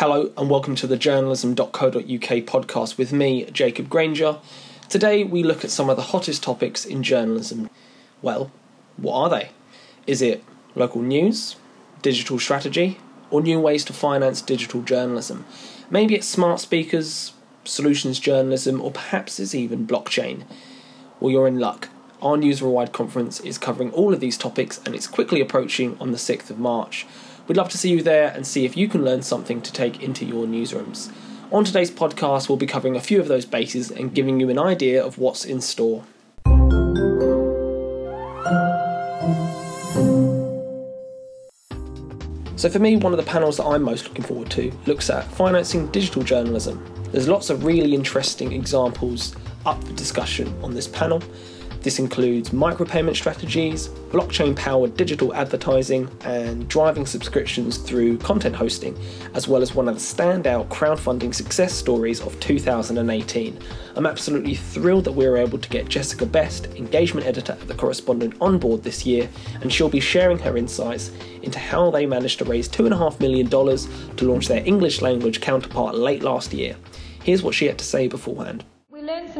Hello, and welcome to the journalism.co.uk podcast with me, Jacob Granger. Today, we look at some of the hottest topics in journalism. Well, what are they? Is it local news, digital strategy, or new ways to finance digital journalism? Maybe it's smart speakers, solutions journalism, or perhaps it's even blockchain. Well, you're in luck. Our Newsrewired conference is covering all of these topics and it's quickly approaching on the 6th of March. We'd love to see you there and see if you can learn something to take into your newsrooms. On today's podcast, we'll be covering a few of those bases and giving you an idea of what's in store. So, for me, one of the panels that I'm most looking forward to looks at financing digital journalism. There's lots of really interesting examples up for discussion on this panel, this includes micropayment strategies, blockchain powered digital advertising, and driving subscriptions through content hosting, as well as one of the standout crowdfunding success stories of 2018. I'm absolutely thrilled that we were able to get Jessica Best, engagement editor at The Correspondent, on board this year, and she'll be sharing her insights into how they managed to raise $2.5 million to launch their English language counterpart late last year. Here's what she had to say beforehand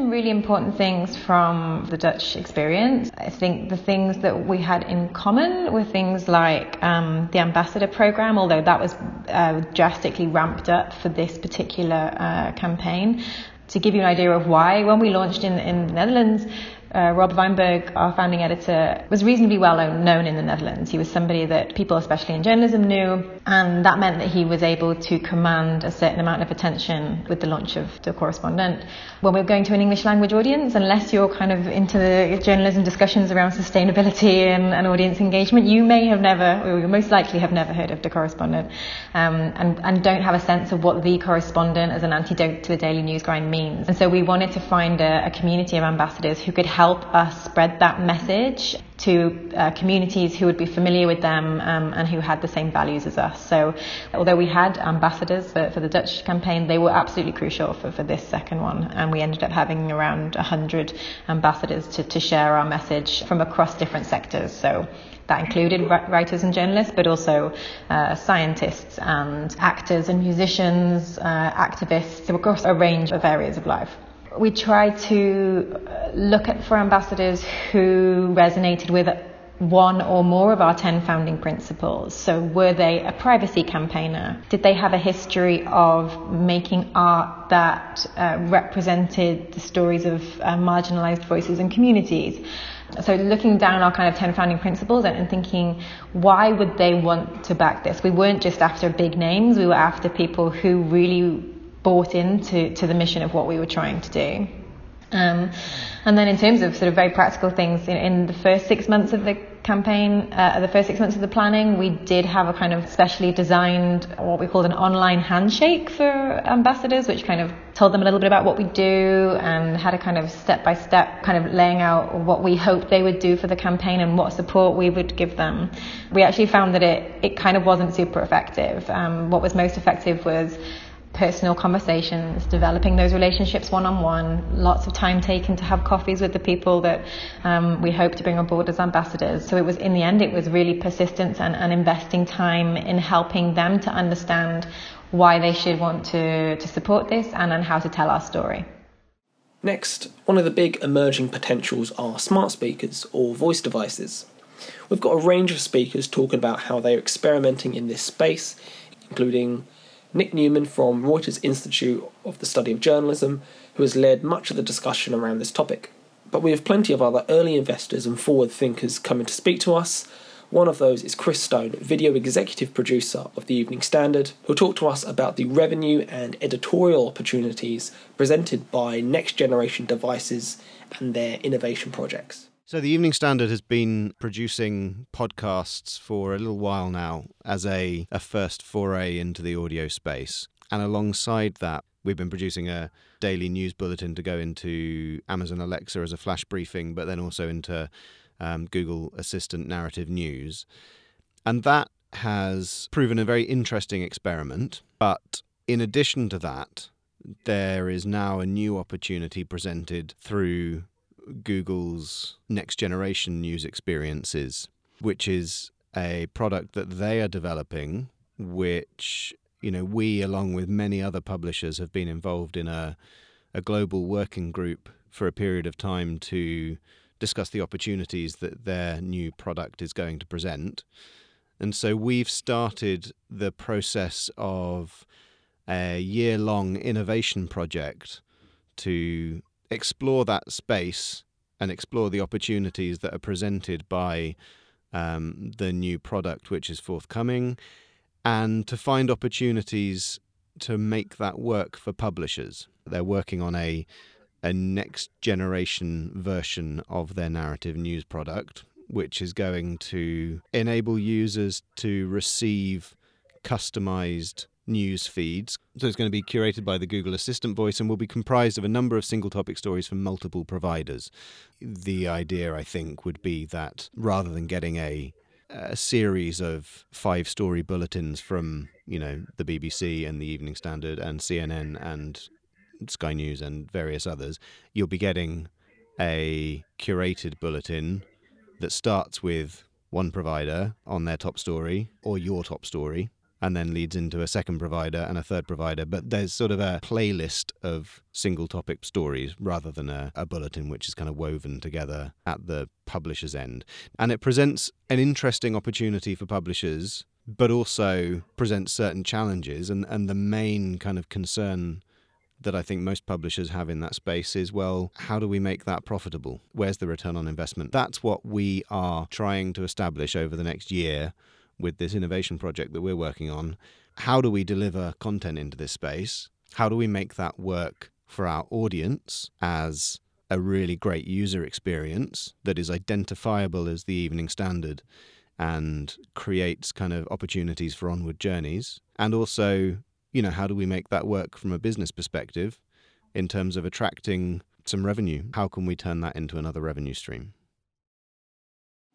some really important things from the Dutch experience. I think the things that we had in common were things like um, the ambassador program, although that was uh, drastically ramped up for this particular uh, campaign. To give you an idea of why, when we launched in, in the Netherlands, uh, Rob Wijnberg, our founding editor, was reasonably well known in the Netherlands. He was somebody that people, especially in journalism, knew, and that meant that he was able to command a certain amount of attention with the launch of The Correspondent. When we're going to an English language audience, unless you're kind of into the journalism discussions around sustainability and, and audience engagement, you may have never, or you most likely have never heard of The Correspondent, um, and, and don't have a sense of what The Correspondent as an antidote to the daily news grind means. And so we wanted to find a, a community of ambassadors who could help us spread that message to uh, communities who would be familiar with them um, and who had the same values as us. So, although we had ambassadors for, for the Dutch campaign, they were absolutely crucial for, for this second one. And we ended up having around 100 ambassadors to, to share our message from across different sectors. So, that included writers and journalists, but also uh, scientists and actors and musicians, uh, activists, across a range of areas of life we tried to uh, look at for ambassadors who resonated with one or more of our 10 founding principles. So, were they a privacy campaigner? Did they have a history of making art that uh, represented the stories of uh, marginalized voices and communities? So, looking down our kind of 10 founding principles and, and thinking, why would they want to back this? We weren't just after big names, we were after people who really bought into to the mission of what we were trying to do. Um, and then in terms of sort of very practical things, in, in the first six months of the campaign, uh, the first six months of the planning, we did have a kind of specially designed what we called an online handshake for ambassadors, which kind of told them a little bit about what we do and had a kind of step by step kind of laying out what we hoped they would do for the campaign and what support we would give them. We actually found that it, it kind of wasn't super effective. Um, what was most effective was personal conversations, developing those relationships one on one, lots of time taken to have coffees with the people that um, we hope to bring on board as ambassadors. So it was, in the end, it was really persistence and, and investing time in helping them to understand why they should want to, to support this and on how to tell our story. Next, one of the big emerging potentials are smart speakers or voice devices. We've got a range of speakers talking about how they're experimenting in this space, including Nick Newman from Reuters Institute of the Study of Journalism, who has led much of the discussion around this topic. But we have plenty of other early investors and forward thinkers coming to speak to us. One of those is Chris Stone, video executive producer of the Evening Standard, who'll talk to us about the revenue and editorial opportunities presented by next generation devices and their innovation projects. So, the Evening Standard has been producing podcasts for a little while now as a, a first foray into the audio space. And alongside that, we've been producing a daily news bulletin to go into Amazon Alexa as a flash briefing, but then also into um, Google Assistant narrative news. And that has proven a very interesting experiment. But in addition to that, there is now a new opportunity presented through Google's next generation news experiences, which is a product that they are developing, which you know, we, along with many other publishers, have been involved in a, a global working group for a period of time to discuss the opportunities that their new product is going to present. And so we've started the process of a year long innovation project to explore that space and explore the opportunities that are presented by um, the new product which is forthcoming and to find opportunities to make that work for publishers. They're working on a a next generation version of their narrative news product, which is going to enable users to receive customized news feeds. So it's going to be curated by the Google Assistant voice and will be comprised of a number of single topic stories from multiple providers. The idea, I think, would be that rather than getting a a series of five story bulletins from you know the BBC and the Evening Standard and CNN and Sky News and various others, you'll be getting a curated bulletin that starts with one provider on their top story or your top story and then leads into a second provider and a third provider. But there's sort of a playlist of single topic stories rather than a, a, bulletin which is kind of woven together at the publisher's end. And it presents an interesting opportunity for publishers, but also presents certain challenges. And, and the main kind of concern that I think most publishers have in that space is well, how do we make that profitable? Where's the return on investment? That's what we are trying to establish over the next year with this innovation project that we're working on. How do we deliver content into this space? How do we make that work for our audience as a really great user experience that is identifiable as the Evening Standard and creates kind of opportunities for onward journeys? And also, you know, how do we make that work from a business perspective in terms of attracting some revenue? How can we turn that into another revenue stream?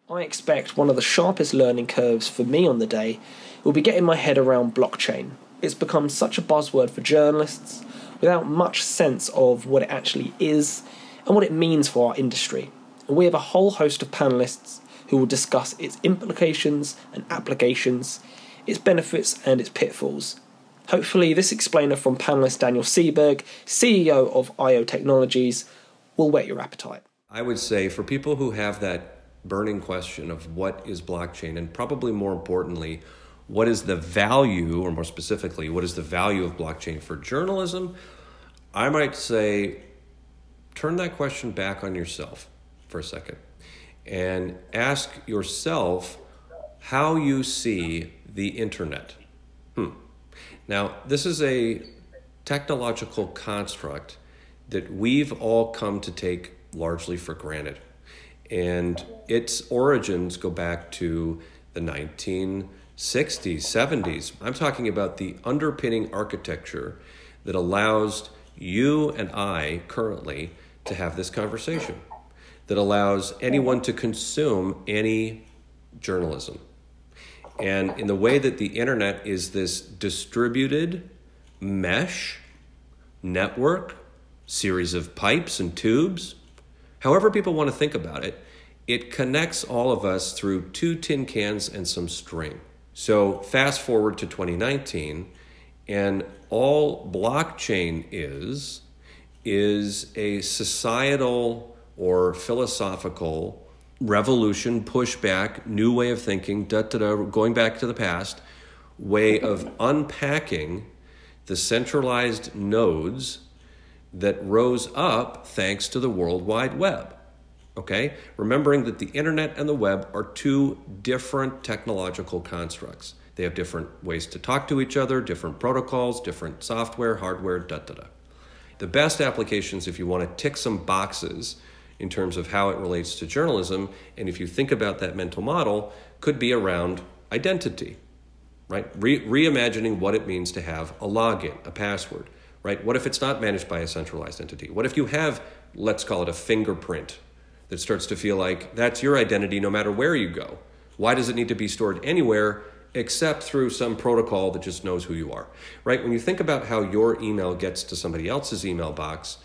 I expect one of the sharpest learning curves for me on the day will be getting my head around blockchain. It's become such a buzzword for journalists without much sense of what it actually is and what it means for our industry. And we have a whole host of panelists who will discuss its implications and applications, its benefits and its pitfalls. Hopefully, this explainer from panelist Daniel Sieberg, CEO of IO Technologies, will whet your appetite. I would say for people who have that burning question of what is blockchain, and probably more importantly, what is the value, or more specifically, what is the value of blockchain for journalism? I might say turn that question back on yourself for a second and ask yourself how you see the internet. Hmm. Now, this is a technological construct that we've all come to take largely for granted. And its origins go back to the 1960s, 70s. I'm talking about the underpinning architecture that allows you and I currently to have this conversation, that allows anyone to consume any journalism. And in the way that the internet is this distributed mesh network, series of pipes and tubes However, people want to think about it, it connects all of us through two tin cans and some string. So, fast forward to 2019, and all blockchain is is a societal or philosophical revolution, pushback, new way of thinking, da, da, da, going back to the past, way of unpacking the centralized nodes that rose up thanks to the World Wide Web. Okay? Remembering that the internet and the web are two different technological constructs. They have different ways to talk to each other, different protocols, different software, hardware, da da da. The best applications, if you want to tick some boxes in terms of how it relates to journalism, and if you think about that mental model, could be around identity, right? Re- reimagining what it means to have a login, a password, right? What if it's not managed by a centralized entity? What if you have, let's call it a fingerprint that starts to feel like that's your identity no matter where you go? Why does it need to be stored anywhere except through some protocol that just knows who you are, right? When you think about how your email gets to somebody else's email box,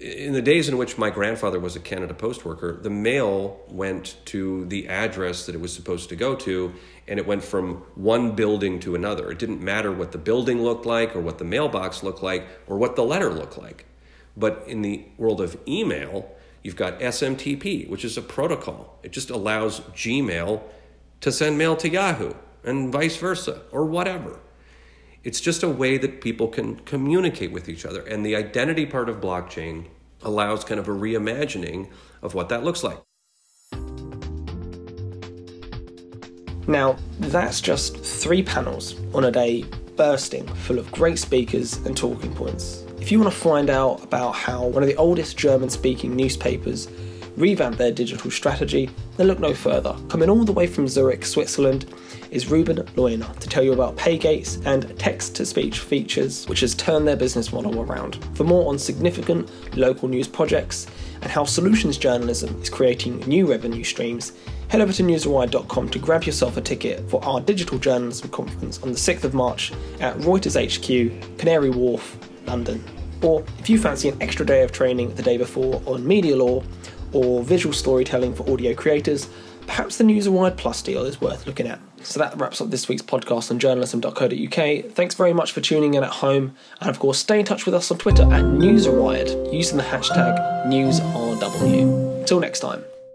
in the days in which my grandfather was a Canada Post worker, the mail went to the address that it was supposed to go to, and it went from one building to another. It didn't matter what the building looked like, or what the mailbox looked like, or what the letter looked like. But in the world of email, you've got SMTP, which is a protocol. It just allows Gmail to send mail to Yahoo and vice versa, or whatever. It's just a way that people can communicate with each other. And the identity part of blockchain allows kind of a reimagining of what that looks like. Now, that's just three panels on a day bursting full of great speakers and talking points. If you want to find out about how one of the oldest German speaking newspapers revamped their digital strategy, then look no further. Coming all the way from Zurich, Switzerland, is Rouven Leuener to tell you about PayGates and text to speech features, which has turned their business model around. For more on significant local news projects and how solutions journalism is creating new revenue streams, head over to grab yourself a ticket for our digital journalism conference on the 6th of March at Reuters HQ, Canary Wharf, London. Or if you fancy an extra day of training the day before on media law or visual storytelling for audio creators, perhaps the Newsrewired Plus deal is worth looking at. So that wraps up this week's podcast on journalism.co.uk. Thanks very much for tuning in at home, and of course, stay in touch with us on Twitter at Newsrewired using the hashtag NewsRW. Until next time.